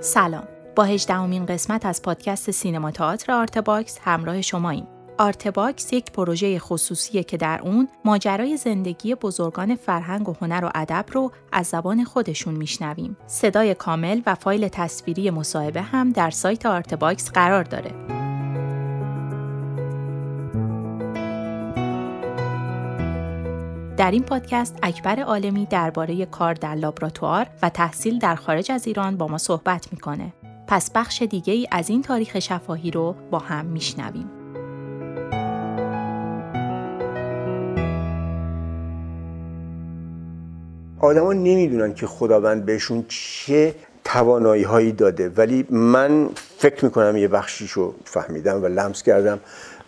سلام با هجدهمین قسمت از پادکست سینما تئاتر آرتباکس همراه شماییم آرتباکس یک پروژه خصوصیه که در اون ماجرای زندگی بزرگان فرهنگ و هنر و ادب رو از زبان خودشون میشنویم. صدای کامل و فایل تصویری مصاحبه هم در سایت آرتباکس قرار داره. در این پادکست اکبر عالمی درباره کار در لابراتوار و تحصیل در خارج از ایران با ما صحبت می‌کنه. پس بخش دیگه ای از این تاریخ شفاهی رو با هم میشنویم. آدما نمی‌دونن که خداوند بهشون چه توانایی هایی داده ولی من فکر می‌کنم یه بخشیشو فهمیدم و لمس کردم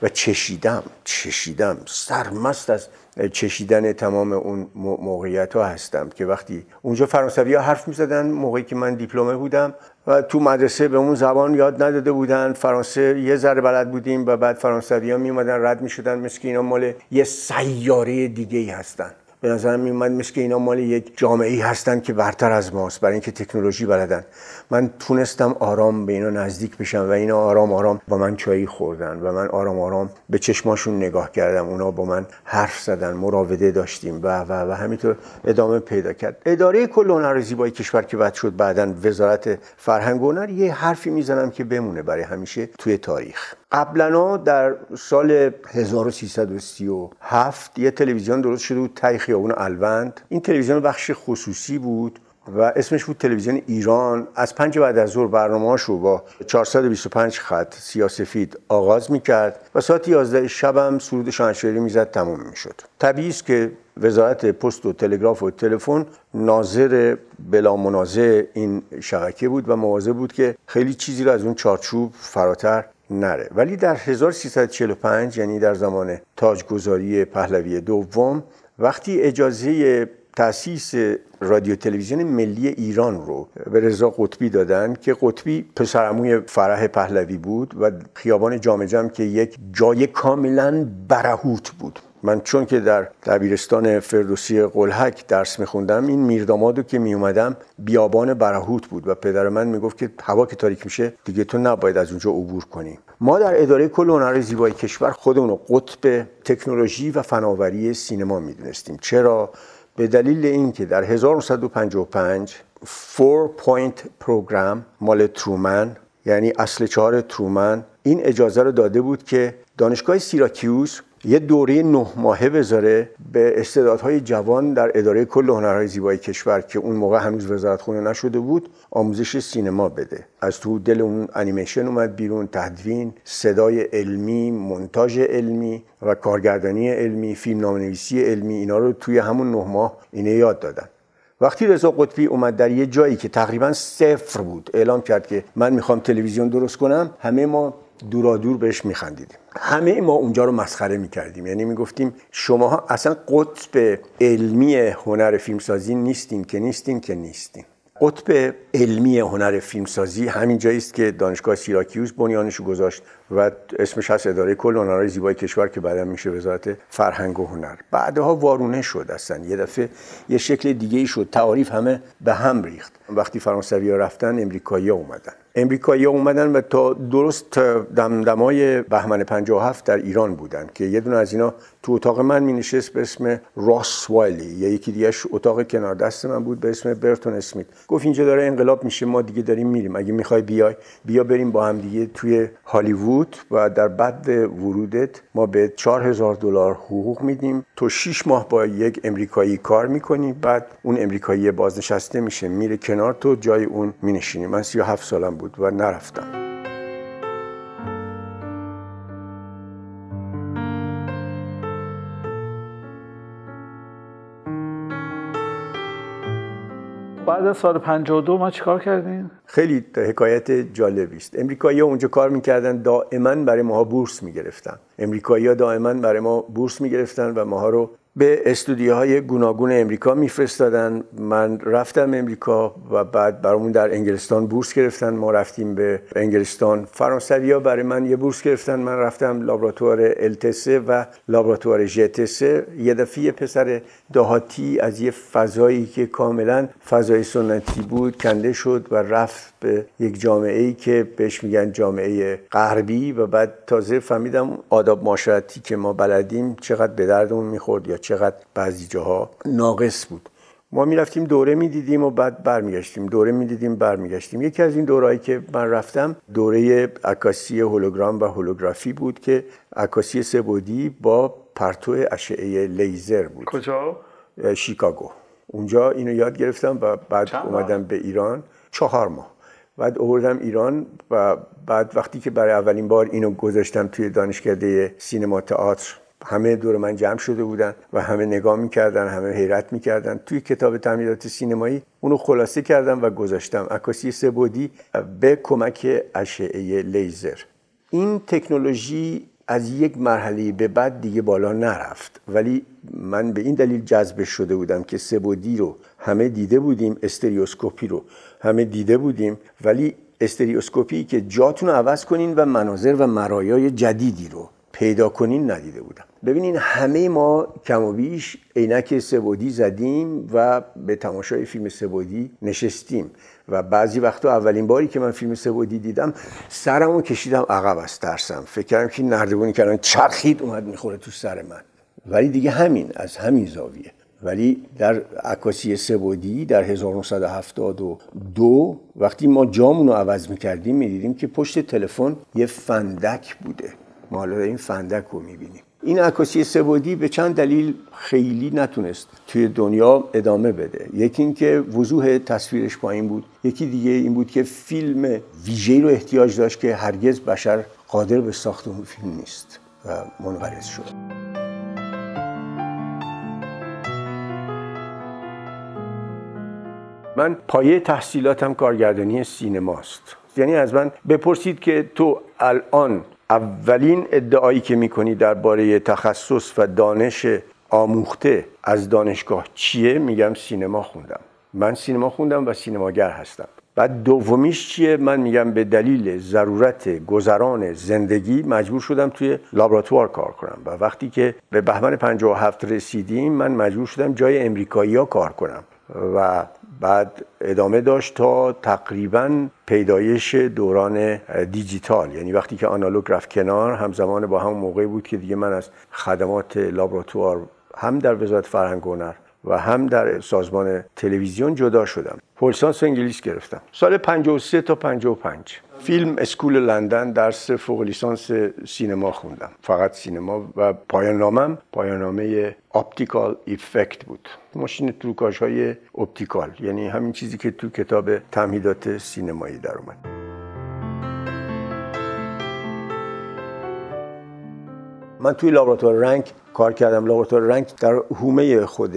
و چشیدم چشیدم. سرمست از چشیدن تمام اون موقعیت ها هستم که وقتی اونجا فرانسوی ها حرف می موقعی که من دیپلمه بودم و تو مدرسه به اون زبان یاد نداده بودن. فرانسه یه ذره بلد بودیم و بعد فرانسوی ها می اومدن رد می شدن مثل اینا مال یه سیاره دیگه ای هستن. به نظرم میومد مثل که اینا مال یک جامعه ای هستن که برتر از ماست برای اینکه تکنولوژی بلدن. من تونستم آرام به اینا نزدیک بشم و اینا آرام آرام با من چایی خوردن و من آرام آرام به چشماشون نگاه کردم. اونا با من حرف زدن مراوده داشتیم و و و همینطور ادامه پیدا کرد. اداره کل هنر زیبایی کشور که بعد شد بعدا وزارت فرهنگ هنر یه حرفی می‌زنم که بمونه برای همیشه توی تاریخ. قبلا در سال 1337 یه تلویزیون درست شده بود تای خیابون الوند. این تلویزیون بخش خصوصی بود و اسمش بود تلویزیون ایران. از پنج بعد از ظهر برنامه رو با 425 خط سیاسفید آغاز می‌کرد و ساعت 11 شبم سرود شاهنشاهی می‌زد تموم می‌شد. طبیعی است که وزارت پست و تلگراف و تلفن ناظر بلا منازع این شبکه بود و مواظب بود که خیلی چیزی رو از اون چارچوب فراتر نره. ولی در 1345 یعنی در زمان تاجگذاری پهلوی دوم وقتی اجازه تاسیس رادیو تلویزیون ملی ایران رو به رضا قطبی دادن که قطبی پسرموی فرح پهلوی بود و خیابان جامع جمع که یک جای کاملا برهوت بود. من چون که در دبیرستان فردوسی قلحک درس میخوندم این میردامادو که میومدم بیابان برهوت بود و پدر من می‌گفت که هوا که تاریک میشه دیگه تو نباید از اونجا عبور کنی. ما در اداره کل هنر زیبایی کشور خودمون رو قطب تکنولوژی و فناوری سینما می‌دونستیم. چرا؟ به دلیل اینکه در 1955 Four Point Program مال ترومن یعنی اصل چهار ترومن این اجازه رو داده بود که دانشگاه سیراکیوس یه دوره نه ماهه بذاره به استعدادهای جوان در اداره کل هنرهای زیبایی کشور که اون موقع هنوز وزارت خونه نشده بود آموزش سینما بده. از تو دل اون انیمیشن اومد بیرون تدوین صدای علمی مونتاژ علمی و کارگردانی علمی فیلمنامه‌نویسی علمی اینا رو توی همون نه ماه اینا یاد دادن. وقتی رضا قطبی اومد در یه جایی که تقریبا صفر بود اعلام کرد که من می‌خوام تلویزیون درست کنم همه ما دورادور بهش میخندیدیم. همه ما اونجا رو مسخره می‌کردیم. یعنی می‌گفتیم شما اصلا قطب علمی هنر فیلمسازی نیستین که نیستین که نیستین قطب علمی هنر فیلمسازی همین جایی است که دانشگاه سیراکیوس بنیانش رو گذاشت و اسمش هست اداره کل هنرهای زیبای کشور که بعدا میشه وزارت فرهنگ و هنر. بعدها وارونه شد اصلا. یه دفعه یه شکل دیگه ای شد. تعاریف همه به هم ریخت. وقتی فرانسوی ها رفتن امریکایی ها اومدن. امریکایی اومدن و تا درست دمدمای بهمن 57 در ایران بودن که یه دونه از اینا تو اتاق من می نشست به اسم راس وایلی. یا یکی دیگه اتاق کنار دست من بود به اسم برتون اسمیت. گفت اینجا داره انقلاب میشه ما دیگه داریم میریم. اگه می‌خوای بیای بیا بریم با هم دیگه توی هالیوود و در بعد ورودت ما به 4000 دلار حقوق میدیم. تو 6 ماه با یک امریکایی کار می‌کنی بعد اون امریکایی بازنشسته میشه میره کنار تو جای اون مینشینی. من 37 سالم بود و نرفتم. بعد از سال 52 ما چیکار کردیم؟ خیلی حکایت جالبی است. امریکایی ها اونجا کار می‌کردن دائما برای ماها بورس می‌گرفتن. امریکایی ها دائما برای ما بورس می‌گرفتن و ماها رو به استودیوهای گوناگون امریکا میفرستادن. من رفتم امریکا و بعد برامون در انگلستان بورس گرفتن. ما رفتیم به انگلستان. فرانسوی ها برای من یه بورس گرفتن. من رفتم لابراتوار التسه و لابراتوار ژتسه یه دفعه پسر دهاتی از یه فضایی که کاملا فضای سنتی بود کنده شد و رفت به یک جامعه ای که بهش میگن جامعه غربی. و بعد تازه فهمیدم آداب معاشرتی که ما بلدیم چقدر به دردمون می‌خورد چقدر بعضی جاها ناقص بود. ما می‌رفتیم دوره می‌دیدیم و بعد برمیگشتیم. دوره می‌دیدیم برمیگشتیم. یکی از این دورهایی که من رفتم دوره عکاسی هولوگرام و هولوگرافی بود که عکاسی سبودی با پرتو اشعه لیزر بود. کجا؟ شیکاگو. اونجا اینو یاد گرفتم و بعد اومدم به ایران. چهار ماه. بعد آوردم ایران و بعد وقتی که برای اولین بار اینو گذاشتم توی دانشکده سینما تئاتر همه دور من جمع شده بودن و همه نگاه می‌کردن همه حیرت می‌کردن. توی کتاب تعمیرات سینمایی اونو خلاصه کردم و گذاشتم. عکاسی سبودی به کمک اشعه لیزر. این تکنولوژی از یک مرحله به بعد دیگه بالا نرفت. ولی من به این دلیل جذب شده بودم که سبودی رو همه دیده بودیم استریوسکوپی رو همه دیده بودیم. ولی استریوسکوپی که جاتون رو عوض کنین و مناظر و مرایای جدیدی رو پیدا کنین ندیده بودم. ببینین همه ما کم و بیش عینک سبودی زدیم و به تماشای فیلم سبودی نشستیم. و بعضی وقتا اولین باری که من فیلم سبودی دیدم سرمو کشیدم عقب از ترسم. فکر کردم که نردبونی کردن چرخید اومد می‌خوره تو سر من. ولی دیگه همین از همین زاویه. ولی در عکاسی سبودی در 1972 وقتی ما جامون رو عوض می‌کردیم می‌دیدیم که پشت تلفن یه فندک بوده. ما حالا این فندک رو می‌بینیم. این عکاسی سبودی به چند دلیل خیلی نتونست توی دنیا ادامه بده. یکی اینکه وضوح تصویرش پایین بود. یکی دیگه این بود که فیلم ویژه‌ای رو احتیاج داشت که هرگز بشر قادر به ساخت اون فیلم نیست و منقرض شد. من پایه تحصیلاتم کارگردانی سینماست. یعنی از من بپرسید که تو الان اولین ادعایی که می‌کنی درباره تخصص و دانش آموخته از دانشگاه چیه؟ میگم سینما خوندم. من سینما خوندم و سینماگر هستم. بعد دومیش چیه؟ من میگم به دلیل ضرورت گذران زندگی مجبور شدم توی لابراتوار کار کنم. و وقتی که به بهمن 57 رسیدیم من مجبور شدم جای امریکایی ها کار کنم. و بعد ادامه داشت تا تقریبا پیدایش دوران دیجیتال. یعنی وقتی که آنالوگ رفت کنار همزمان با همون موقع بود که دیگه من از خدمات لابراتوار هم در وزارت فرهنگ هنر و هم در سازمان تلویزیون جدا شدم. بورس انگلیس گرفتم. سال 53 تا 55 film school لندن درس فوق لیسانس سینما خوندم. فقط سینما و پایان نامم پایان نامه optical effect بود. ماشین تروکاژ های optical یعنی همین چیزی که تو کتاب تمهیدات سینمایی در اومد. من توی لابراتوار رنگ کار کردم. لابراتوار رنگ در حومه خود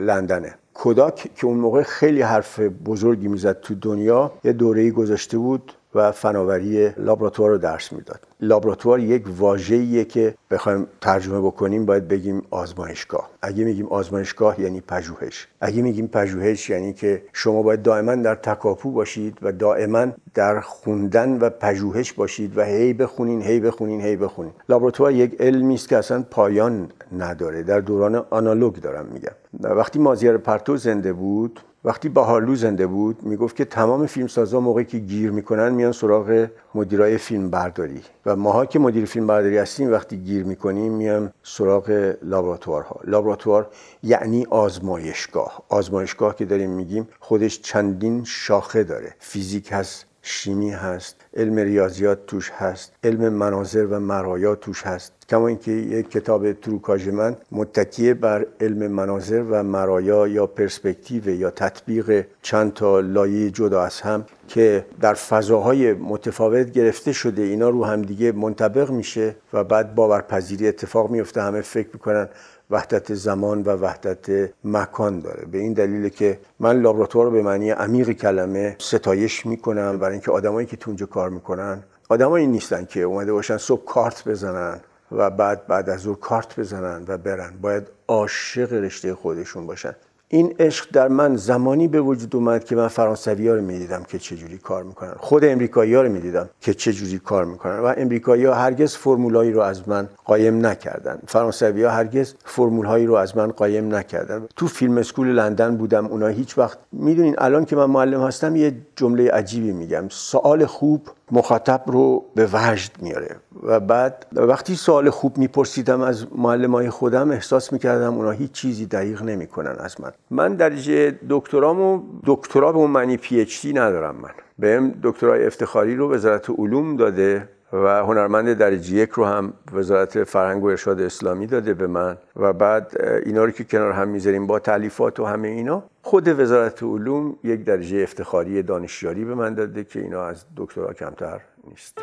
لندنه. کوداک که اون موقع خیلی حرف بزرگی می‌زد تو دنیا یه دوره‌ای گذاشته بود و فناوری لابراتوار رو درس می‌داد. لابراتوار یک واژه‌ایه که بخوایم ترجمه بکنیم باید بگیم آزمایشگاه. اگه میگیم آزمایشگاه یعنی پژوهش. اگه میگیم پژوهش یعنی که شما باید دائما در تکاپو باشید و دائما در خوندن و پژوهش باشید و هی بخونین هی بخونین هی بخونین. لابراتوار یک علمی است که اصلا پایان نداره. در دوران آنالوگ دارم میگم. وقتی مازیار پرتو زنده بود وقتی باهارلو زنده بود می‌گفت که تمام فیلمسازا موقعی که گیر می‌کنن میان سراغ مدیرای فیلم برداری و ماها که مدیر فیلم برداری هستیم وقتی گیر می‌کنیم میان سراغ لابراتوارها. لابراتوار یعنی آزمایشگاه. آزمایشگاه که داریم میگیم خودش چندین شاخه داره. فیزیک هست شیمی هست علم ریاضیات توش هست علم مناظر و مرایا توش هست. کما اینکه یک کتاب تروکاژ من متکیه بر علم مناظر و مرایا یا پرسپکتیو یا تطبیق چند تا لایه جدا از هم که در فضاهای متفاوت گرفته شده اینا رو هم دیگه منطبق میشه و بعد باورپذیری اتفاق میفته همه فکر می‌کنن وحدت زمان و وحدت مکان داره. به این دلیل که من لابراتوار به معنی عمیق کلمه ستایش می‌کنم برای اینکه آدمایی که تو اونجا کار می‌کنن آدمایی نیستن که اومده باشن صبح کارت بزنن و بعد بعد از او کارت بزنن و برن. باید عاشق رشته خودشون باشن. این عشق در من زمانی به وجود اومد که من فرانسوی ها رو می‌دیدم که چجوری کار می‌کنن. خود امریکایی ها رو می‌دیدم که چجوری کار می‌کنن. و امریکایی ها هرگز فرمولایی رو از من قایم نکردن. فرانسوی هرگز فرمول هایی رو از من قایم نکردن. تو فیلم اسکول لندن بودم اونا هیچ وقت می‌دونین الان که من معلم هستم یه جمله عجیبی میگم. سوال خوب مخاطب رو به وجد میاره. و بعد وقتی سوال خوب میپرسیدم از معلم های خودم احساس می‌کردم اونا هیچ چیزی دقیق نمی‌کنن از من. من درجه دکترامو دکترا به اون معنی پی اچ ندارم من. بهم دکترای افتخاری رو وزارت علوم داده. و هنرمند درجه یک رو هم وزارت فرهنگ و ارشاد اسلامی داده به من و بعد اینا رو که کنار هم می‌ذاریم با تعلیفات و همه اینا خود وزارت علوم یک درجه افتخاری دانشیاری به من داده که اینا از دکترا کمتر نیست.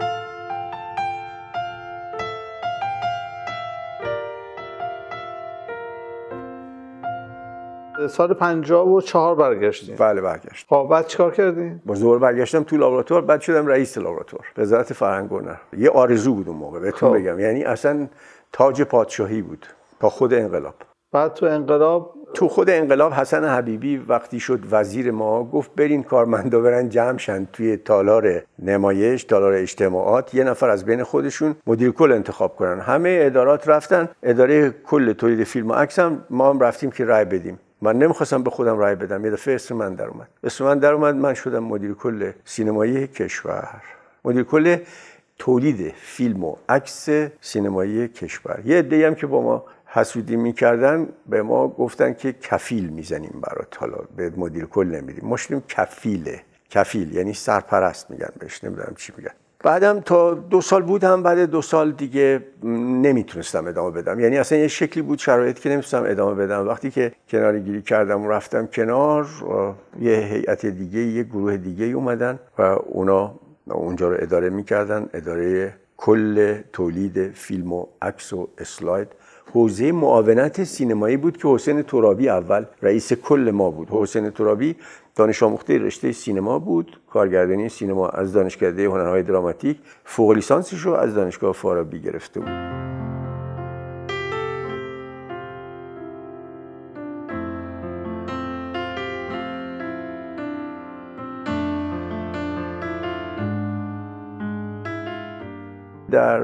سال 54 برگشتیم. بله برگشت خب بعد چیکار کردین با زور برگشتم تو لابراتوار بعد شدم رئیس لابراتوار. وزارت فرهنگ و هنر یه آرزو بود اون موقع بهتون خب. بگم. یعنی اصلا تاج پادشاهی بود تا خود انقلاب. بعد تو انقلاب؟ تو خود انقلاب حسن حبیبی وقتی شد وزیر ما گفت برین کارمندا برن جمع شن توی تالار نمایش تالار اجتماعات یه نفر از بین خودشون مدیر کل انتخاب کنن. همه ادارات رفتن. اداره کل تولید فیلم و عکس هم ما هم رفتیم که رای بدیم. من نمی‌خواستم به خودم رای بدم یه دفعه اسم من در اومد. اسم من در اومد من شدم مدیر کل سینمایی کشور. مدیر کل تولید فیلم و عکس سینمایی کشور. یه عده‌ای هم که با ما حسودی می‌کردن به ما گفتن که کفیل می‌زنیم برات حالا به مدیر کل نمیریم. مشکلیم کفیله. کفیل یعنی سرپرست میگن بهش نمی‌دونم چی میگن. بعدم تا دو سال بودم بعد دو سال دیگه نمی‌تونستم ادامه بدم. یعنی اصلا یه شکلی بود شرایط که نمی‌تونستم ادامه بدم. وقتی که کناری گیری کردم و رفتم کنار یه هیئت دیگه یه گروه دیگه اومدن و اونا اونجا رو اداره می‌کردن. اداره کل تولید فیلم و عکس و اسلاید. حوزه معاونت سینمایی بود که حسین ترابی اول رئیس کل ما بود. حسین ترابی دانش آموخته رشته سینما بود کارگردانی سینما از دانشکده هنرهای دراماتیک فوق لیسانسش رو از دانشگاه فارابی گرفته بود. در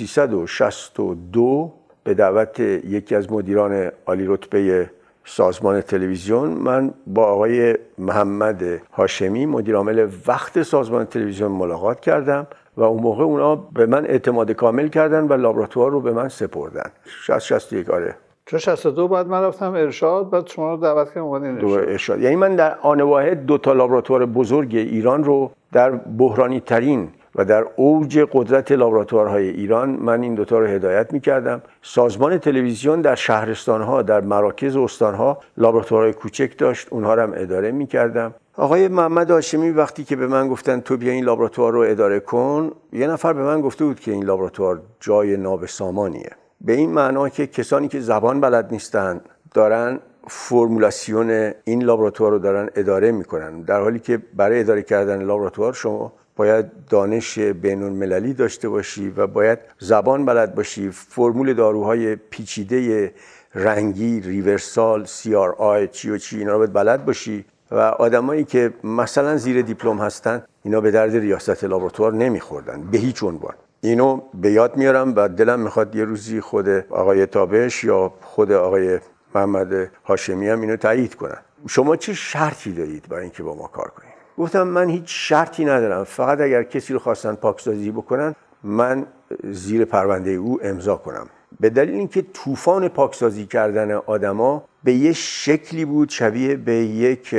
1362 به دعوت یکی از مدیران عالی رتبه سازمان تلویزیون من با آقای محمد هاشمی مدیر عامل وقت سازمان تلویزیون ملاقات کردم و اون موقع اونا به من اعتماد کامل کردن و لابراتوار رو به من سپردن. 60 61 آره. چون 62 بعد من رفتم ارشاد بعد شما رو دعوت کردم اومدین ارشاد. ارشاد. یعنی من در آن واحد دو تا لابراتوار بزرگ ایران رو در بحرانی ترین و در اوج قدرت لابراتوارهای ایران من این دوتا رو هدایت می کردم سازمان تلویزیون در شهرستانها در مراکز استانها لابراتوارهای کوچک داشت. اونها رو هم اداره می کردم آقای محمد هاشمی وقتی که به من گفتن تو بیا این لابراتوار رو اداره کن یه نفر به من گفته بود که این لابراتوار جای نابسامانیه. به این معنا که کسانی که زبان بلد نیستن دارن فرمولاسیون این لابراتوار رو دارن اداره می‌کنن. در حالی که برای اداره کردن لابراتوار شما باید دانش بین المللی داشته باشی و باید زبان بلد باشی. فرمول داروهای پیچیده رنگی ریورسال سی آر آی چی و چی اینا رو باید بلد باشی. و آدمایی که مثلا زیر دیپلم هستن اینا به درد ریاست لابراتوار نمیخوردن به هیچ عنوان. اینو به یاد میارم و دلم می‌خواد یه روزی خود آقای تابش یا خود آقای محمد هاشمی هم اینو تایید کنن. شما چه شرطی دارید برای اینکه با ما کار کنید؟ گفتم من هیچ شرطی ندارم. فقط اگر کسی رو خواستن پاکسازی بکنن من زیر پرونده او امضا کنم. به دلیل اینکه طوفان پاکسازی کردن آدما به یه شکلی بود شبیه به یک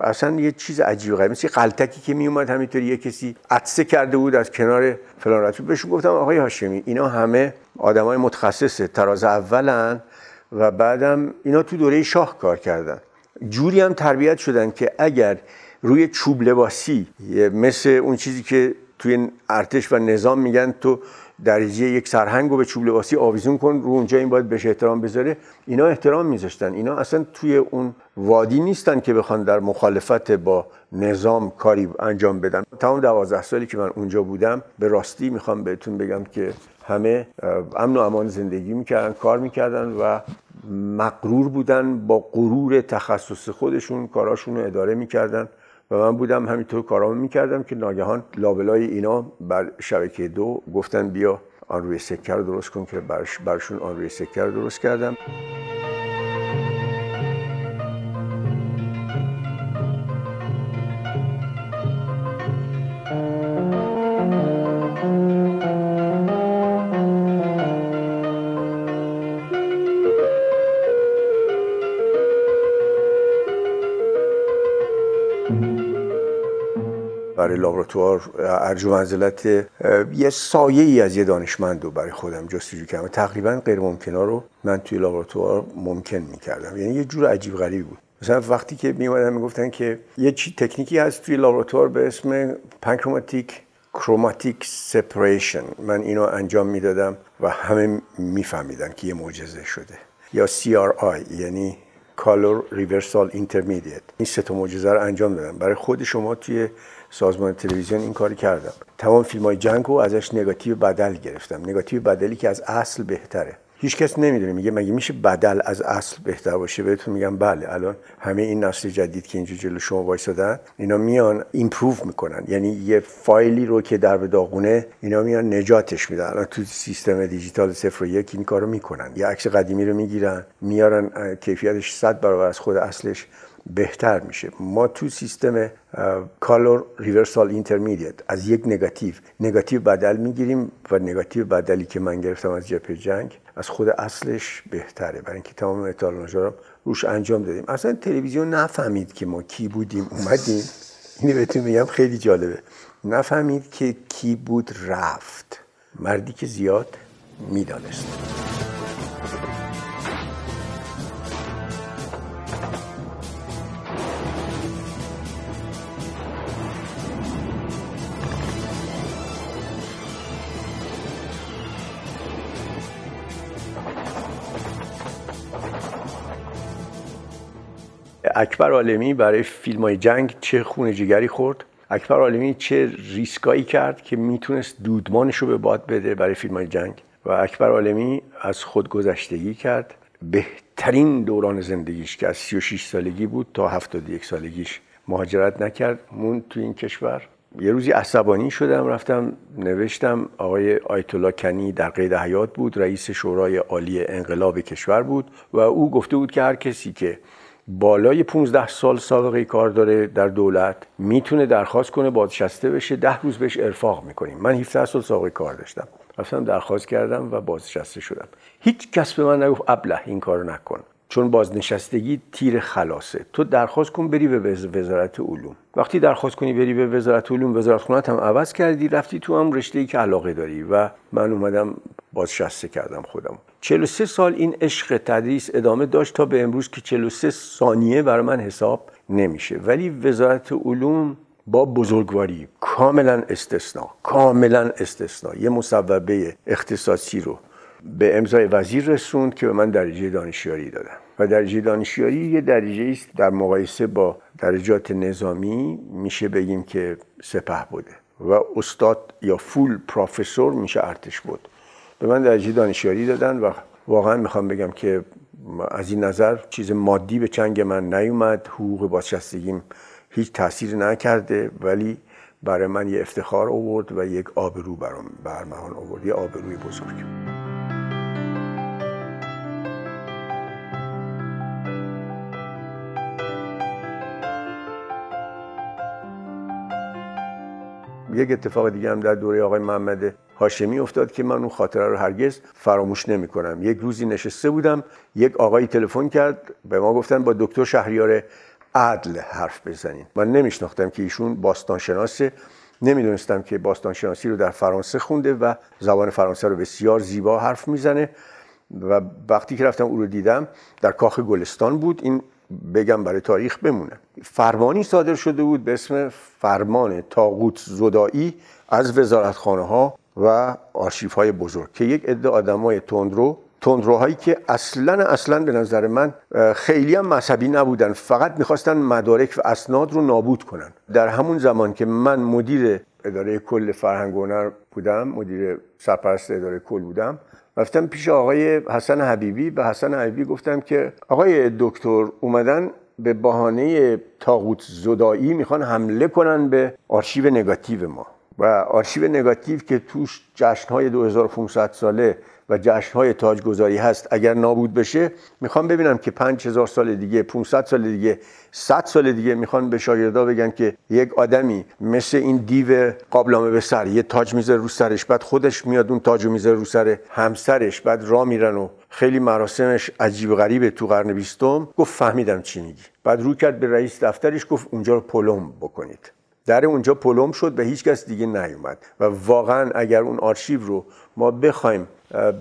اصلا یه چیز عجیب غریب. مثل قلتکی که می اومد همینطوری یه کسی عطسه کرده بود از کنار فلان رتبه. بهشون گفتم آقای هاشمی اینا همه آدمای متخصص تراز اولن و بعدم اینا تو دوره شاه کار کردن. جوری هم تربیت شدن که اگر روی چوب لباسی. مثل اون چیزی که توی ارتش و نظام میگن تو درجه یک سرهنگ رو به چوب لباسی آویزون کن رو اونجا این باید بهش احترام بذاره. اینا احترام میذاشتن. اینا اصلا توی اون وادی نیستن که بخوان در مخالفت با نظام کاری انجام بدن. تمام دوازده سالی که من اونجا بودم به راستی می‌خوام بهتون بگم که همه امن و امان زندگی می‌کردن کار می‌کردن و مقرور بودن با غرور تخصص خودشون کاراشون رو اداره می‌کردن. و من بودم همینطور کارامو می‌کردم که ناگهان لابلای اینا بر شبکه دو گفتن بیا آن روی سکه رو درست کن که برشون آن روی سکه رو درست کردم. برای لابراتوار ارج و منزلت یه سایه ای از یه دانشمند رو برای خودم جستجو کردم. تقریبا غیر ممکنا رو من توی لابراتوار ممکن می‌کردم. یعنی یه جور عجیب غریبی بود. مثلا وقتی که می اومدن می‌گفتن که یه چی تکنیکی هست توی لابراتوار به اسم پنکروماتیک کروماتیک سپریشن. من اینو انجام می‌دادم و همه میفهمیدن که یه معجزه شده. یا CRI یعنی Color Reversal Intermediate. این سه تا معجزه رو انجام دادم. برای خود شما توی سازمان تلویزیون این کاری کردم. تمام فیلم های جنگ رو ازش نگاتیو بدل گرفتم. نگاتیو بدلی که از اصل بهتره. هیچ کس نمی‌دونه میگه مگه میشه بدل از اصل بهتر باشه؟ بهتون میگم بله الان همه این نسل جدید که اینجا جلو شما وایسادن اینا میان ایمپروو می‌کنن. یعنی یه فایلی رو که در داغونه اینا میان نجاتش میدن. الان تو سیستم دیجیتال صفر و یک این کارو می‌کنن. یه عکس قدیمی رو می‌گیرن میارن کیفیتش 100 برابر از خود اصلش. بهتر میشه. ما تو سیستم color reversal intermediate از یک نگاتیو نگاتیو بدل می‌گیریم و نگاتیو بدلی که من گرفتم از جبهه جنگ از خود اصلش بهتره. برای اینکه تمام اتالوناژا رو روش انجام دادیم. اصلا تلویزیون نفهمید که ما کی بودیم اومدیم. اینو بهتون میگم خیلی جالبه. نفهمید که کی بود رفت. مردی که زیاد می‌دانست. اکبر عالمی برای فیلم های جنگ چه خونه جگری خورد. اکبر عالمی چه ریسکایی کرد که می‌تونست دودمانش رو به باد بده برای فیلم های جنگ. و اکبر عالمی از خودگذشتگی کرد. بهترین دوران زندگیش که از 36 سالگی بود تا 71 سالگیش مهاجرت نکرد. مون تو این کشور. یه روزی عصبانی شدم رفتم نوشتم. آقای آیت الله کنی در قید حیات بود رئیس شورای عالی انقلاب کشور بود و او گفته بود که هر کسی که بالای 15 سال سابقه کار داره در دولت می‌تونه درخواست کنه بازنشسته بشه ده روز بهش ارفاق می‌کنیم. من 17 سال سابقه کار داشتم. رفتم درخواست کردم و بازنشسته شدم. هیچ کس به من نگفت ابله این کارو نکن. چون بازنشستگی تیر خلاصه. تو درخواست کن بری به وزارت علوم. وقتی درخواست کنی بری به وزارت علوم وزارت خونت هم عوض کردی رفتی تو هم رشته ای که علاقه داری. و من اومدم بازنشسته کردم خودم. 43 سال این عشق تدریس ادامه داشت تا به امروز که 43 ثانیه برای من حساب نمیشه. ولی وزارت علوم با بزرگواری کاملا استثنا کاملا استثنا. یه مصوبه اختصاصی رو به امضای وزیر رسوند که به من درجه دانشیاری دادن و درجه دانشیاری یه درجه است در مقایسه با درجات نظامی میشه بگیم که سپه بوده. و استاد یا فول پروفسور میشه ارتش بود. به من درجه دانشیاری دادن و واقعا می‌خوام بگم که از این نظر چیز مادی به چنگ من نیومد. حقوق بازنشستگیم هیچ تاثیر نکرده ولی برای من یه افتخار آورد و یک آبرو برام برمهان آورد یه آبروی بزرگ. یک اتفاق دیگه هم در دوره آقای محمد هاشمی افتاد که من اون خاطره رو هرگز فراموش نمی کنم یک روزی نشسته بودم یک آقایی تلفن کرد به ما گفتن با دکتر شهریار عدل حرف بزنین. من نمیشناختم که ایشون باستان شناسه نمی‌دونستم که باستان شناسی رو در فرانسه خونده و زبان فرانسه رو بسیار زیبا حرف می‌زنه. و وقتی که رفتم او رو دیدم در کاخ گلستان بود. این بگم برای تاریخ بمونه. فرمانی صادر شده بود به اسم فرمان تاغوت زدایی از وزارتخانه ها و آرشیف های بزرگ که یک عده آدمای تندرو تندروهایی که اصلا اصلا به نظر من خیلی هم مذهبی نبودن. فقط می‌خواستن مدارک و اسناد رو نابود کنن. در همون زمان که من مدیر اداره کل فرهنگ هنر بودم مدیر سرپرست اداره کل بودم رفتم پیش آقای حسن حبیبی. به حسن حبیبی گفتم که آقای دکتر اومدن به بهانه تاغوت زدایی می‌خوان حمله کنن به آرشیو نگاتیو ما. و آرشیو نگاتیو که توش جشنهای 2500 ساله و جشنهای تاجگذاری هست اگر نابود بشه می‌خوام ببینم که 5000 سال دیگه 500 سال دیگه 100 سال دیگه می‌خوان به شاگردا بگن که یک آدمی مثل این دیو قابلامه به سر یه تاج می‌ذاره رو سرش بعد خودش میاد اون تاجو می‌ذاره رو سر همسرش بعد را میرن و خیلی مراسمش عجیب و غریبه تو قرن بیستم. گفت فهمیدم چی میگی. بعد رو کرد به رئیس دفترش گفت اونجا رو پلم بکنید. در اونجا پلم شد به هیچ کس دیگه نیومد. و واقعا اگر اون آرشیو رو ما بخوایم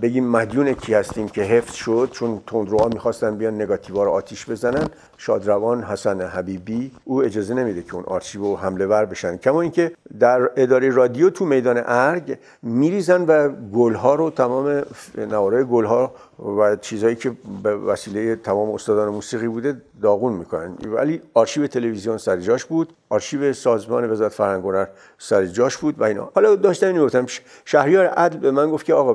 بگیم مدیون کی هستیم که حفظ شد چون تندروها می‌خواستن بیان نگاتیوا رو آتیش بزنن. شادروان حسن حبیبی او اجازه نمیده که اون آرشیو حمله ور بشن. کما اینکه در اداره رادیو تو میدان ارگ میریزن و گلها رو تمام نوارای گلها و چیزهایی که به وسیله تمام استادان موسیقی بوده داغون می‌کنن. ولی آرشیو تلویزیون سر جاش بود. آرشیو سازمان وزارت فرهنگ هنر سر جاش بود و اینا. حالا داشتم اینو گفتم شهریار عدل به من گفت که آقا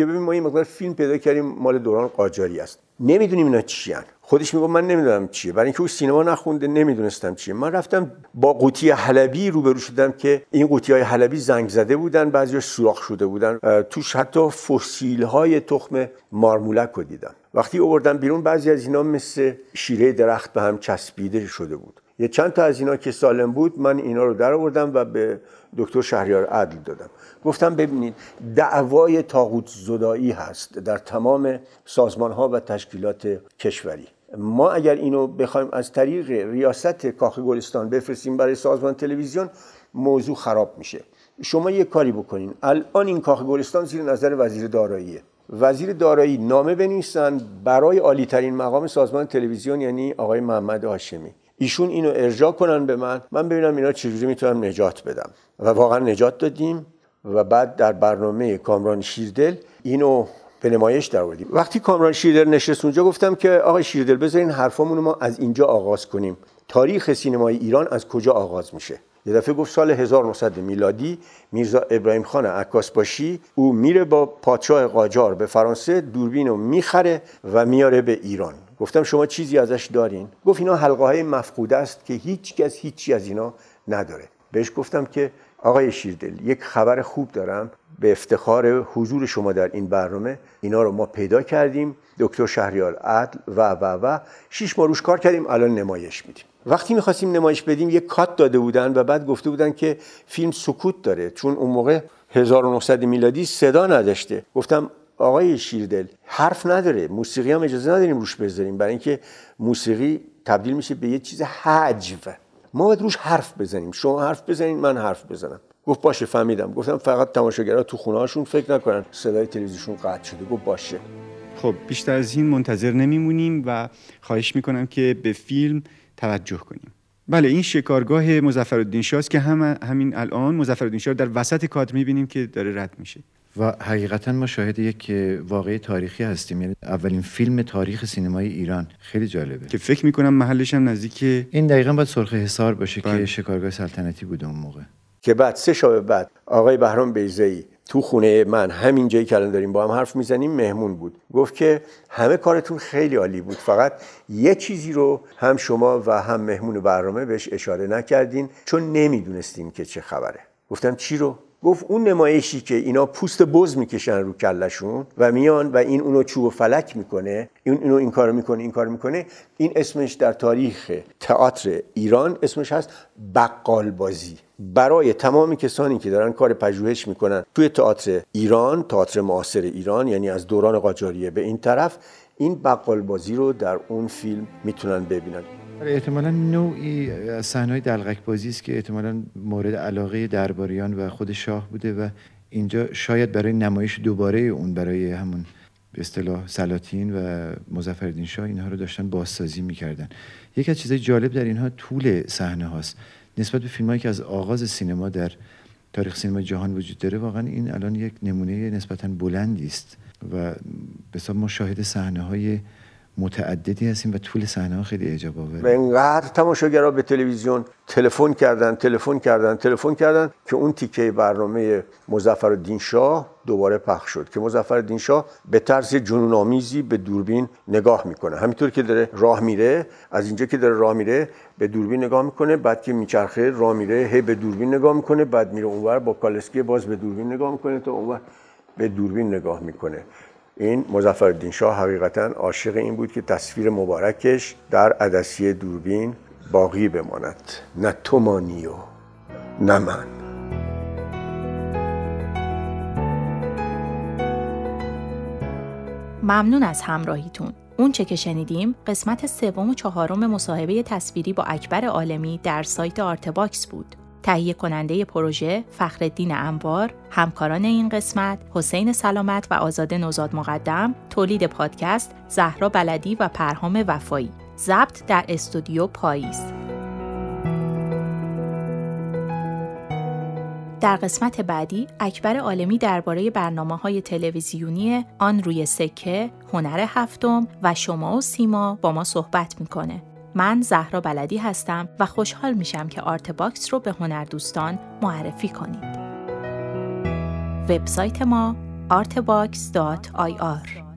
بیا ببین ما این مقدار فیلم پیدا کردیم مال دوران قاجاری است. نمی‌دونیم اینا چیان خودش میگه من نمی‌دونم چیه. برای اینکه او سینما نخونده نمی‌دونستم چیه. من رفتم با قوطی حلبی روبرو شدم که این قوطی های حلبی زنگ زده بودن بعضیش سوراخ شده بودن. توش حتی فسیل های تخم مارمولک رو دیدم. وقتی آوردم بیرون بعضی از اینا مثل شیره درخت به هم چسبیده شده بود. یه چند تا از اینا که سالم بود من اینا رو در آوردم و به دکتر شهریار عدل دادم. گفتم ببینید دعوای تاغوت زدایی هست در تمام سازمان ها و تشکیلات کشوری. ما اگر اینو بخوایم از طریق ریاست کاخ گلستان بفرستیم برای سازمان تلویزیون موضوع خراب میشه. شما یه کاری بکنین. الان این کاخ گلستان زیر نظر وزیر داراییه. وزیر دارایی نامه بنویسن برای عالی ترین مقام سازمان تلویزیون یعنی آقای محمد هاشمی. ایشون اینو ارجاع کنن به من. من ببینم اینا چجوری می‌تونم نجات بدم. و واقعا نجات دادیم. و بعد در برنامه کامران شیردل اینو به نمایش در آوردیم وقتی کامران شیردل نشست اونجا گفتم که آقای شیردل بذارین حرفامون ما از اینجا آغاز کنیم. تاریخ سینمای ایران از کجا آغاز میشه؟ یه دفعه گفت سال 1900 میلادی میرزا ابراهیم خان عکاس باشی. او میره با پادشاه قاجار به فرانسه دوربین رو می‌خره و میاره به ایران. گفتم شما چیزی ازش دارین؟ گفت اینا حلقه های مفقوده است که هیچ کس هیچی از اینا نداره. بهش گفتم که آقای شیردل یک خبر خوب دارم. به افتخار حضور شما در این برنامه اینا رو ما پیدا کردیم. دکتر شهریار عدل و و و شیش ماه روش کار کردیم الان نمایش میدیم. وقتی می‌خواستیم نمایش بدیم یک کات داده بودن و بعد گفته بودن که فیلم سکوت داره. چون اون موقع 1900 میلادی صدا نداشته. گفتم آقای شیردل حرف نداره. موسیقی هم اجازه نداریم روش بذاریم. برای اینکه موسیقی تبدیل میشه به یه چیز حجو. ما باید روش حرف بزنیم. شما حرف بزنین من حرف بزنم. گفت باشه فهمیدم. گفتم فقط تماشاگرها تو خونه هاشون فکر نکنن صدای تلویزیون قطع شده. گفت باشه. خب بیشتر از این منتظر نمیمونیم و خواهش می‌کنم که به فیلم توجه کنیم. بله این شکارگاه مظفرالدین شاه که هم همین الان مظفرالدین شاه در وسط کادر می‌بینیم که داره رد میشه. و حقیقتا ما شاهد یک واقعی تاریخی هستیم. یعنی اولین فیلم تاریخ سینمای ایران. خیلی جالبه. که فکر می‌کنم محلش هم نزدیک این دقیقا باید سرخ حصار باشه بله. که شکارگاه سلطنتی بوده اون موقع. که بعد سه شب بعد آقای بهرام بیزایی تو خونه من همین جایی که الان داریم با هم حرف می‌زنیم مهمون بود. گفت که همه کارتون خیلی عالی بود. فقط یه چیزی رو هم شما و هم مهمون برنامه بهش اشاره نکردین چون نمی‌دونستین که چه خبره. گفتم چی رو؟ گفت اون نمایشی که اینا پوست بز می‌کشن رو کلشون و میان و این اونو چوب و فلک می‌کنه این اینو این کارو می‌کنه این کار می‌کنه این اسمش در تاریخ تئاتر ایران اسمش هست بقال بازی برای تمامی کسانی که دارن کار پژوهش می‌کنن توی تئاتر ایران تئاتر معاصر ایران یعنی از دوران قاجاریه به این طرف این بقال بازی رو در اون فیلم می‌تونن ببینن. احتمالا نوعی از صحنه‌های دلغک بازی است که احتمالا مورد علاقه درباریان و خود شاه بوده و اینجا شاید برای نمایش دوباره اون برای همون به اصطلاح سلاطین و مظفرالدین شاه اینها رو داشتن بازسازی می‌کردن. یکی از چیزهای جالب در اینها طول صحنه هاست. نسبت به فیلمایی که از آغاز سینما در تاریخ سینما جهان وجود داره واقعا این الان یک نمونه نسبتا بلندی است و به ما شاهد صحنه های متعددی هستیم و طول صحنه خیلی اعجاب آوره و اینقدر تماشاگرها به تلویزیون تلفن کردن تلفن کردن تلفن کردن که اون تیکه برنامه مظفرالدین شاه دوباره پخش شد که مظفرالدین شاه به طرز جنون آمیزی به دوربین نگاه می‌کنه. همینطور که داره راه میره از اینجا که داره راه میره به دوربین نگاه می‌کنه بعد که میچرخه راه میره هی به دوربین نگاه می‌کنه بعد میره اونور با کالسکی باز به دوربین نگاه می‌کنه تا اونور به دوربین نگاه می‌کنه. این مظفرالدین شاه حقیقتا عاشق این بود که تصویر مبارکش در عدسی دوربین باقی بماند. نه تو مانی و نه من. ممنون از همراهیتون. اون چه که شنیدیم قسمت سوم و چهارم مصاحبه تصویری با اکبر عالمی در سایت Artbox بود. تهیه کننده پروژه فخردین انوار، همکاران این قسمت حسین سلامت و آزاده نوزاد مقدم، تولید پادکست زهرا بلدی و پرهام وفایی، ضبط در استودیو پاییز. در قسمت بعدی اکبر عالمی درباره برنامه های تلویزیونی آن روی سکه، هنر هفتم و شما و سیما با ما صحبت می‌کنه. من زهرا بلدی هستم و خوشحال میشم که Artbox رو به هنردوستان معرفی کنید. وبسایت ما artbox.ir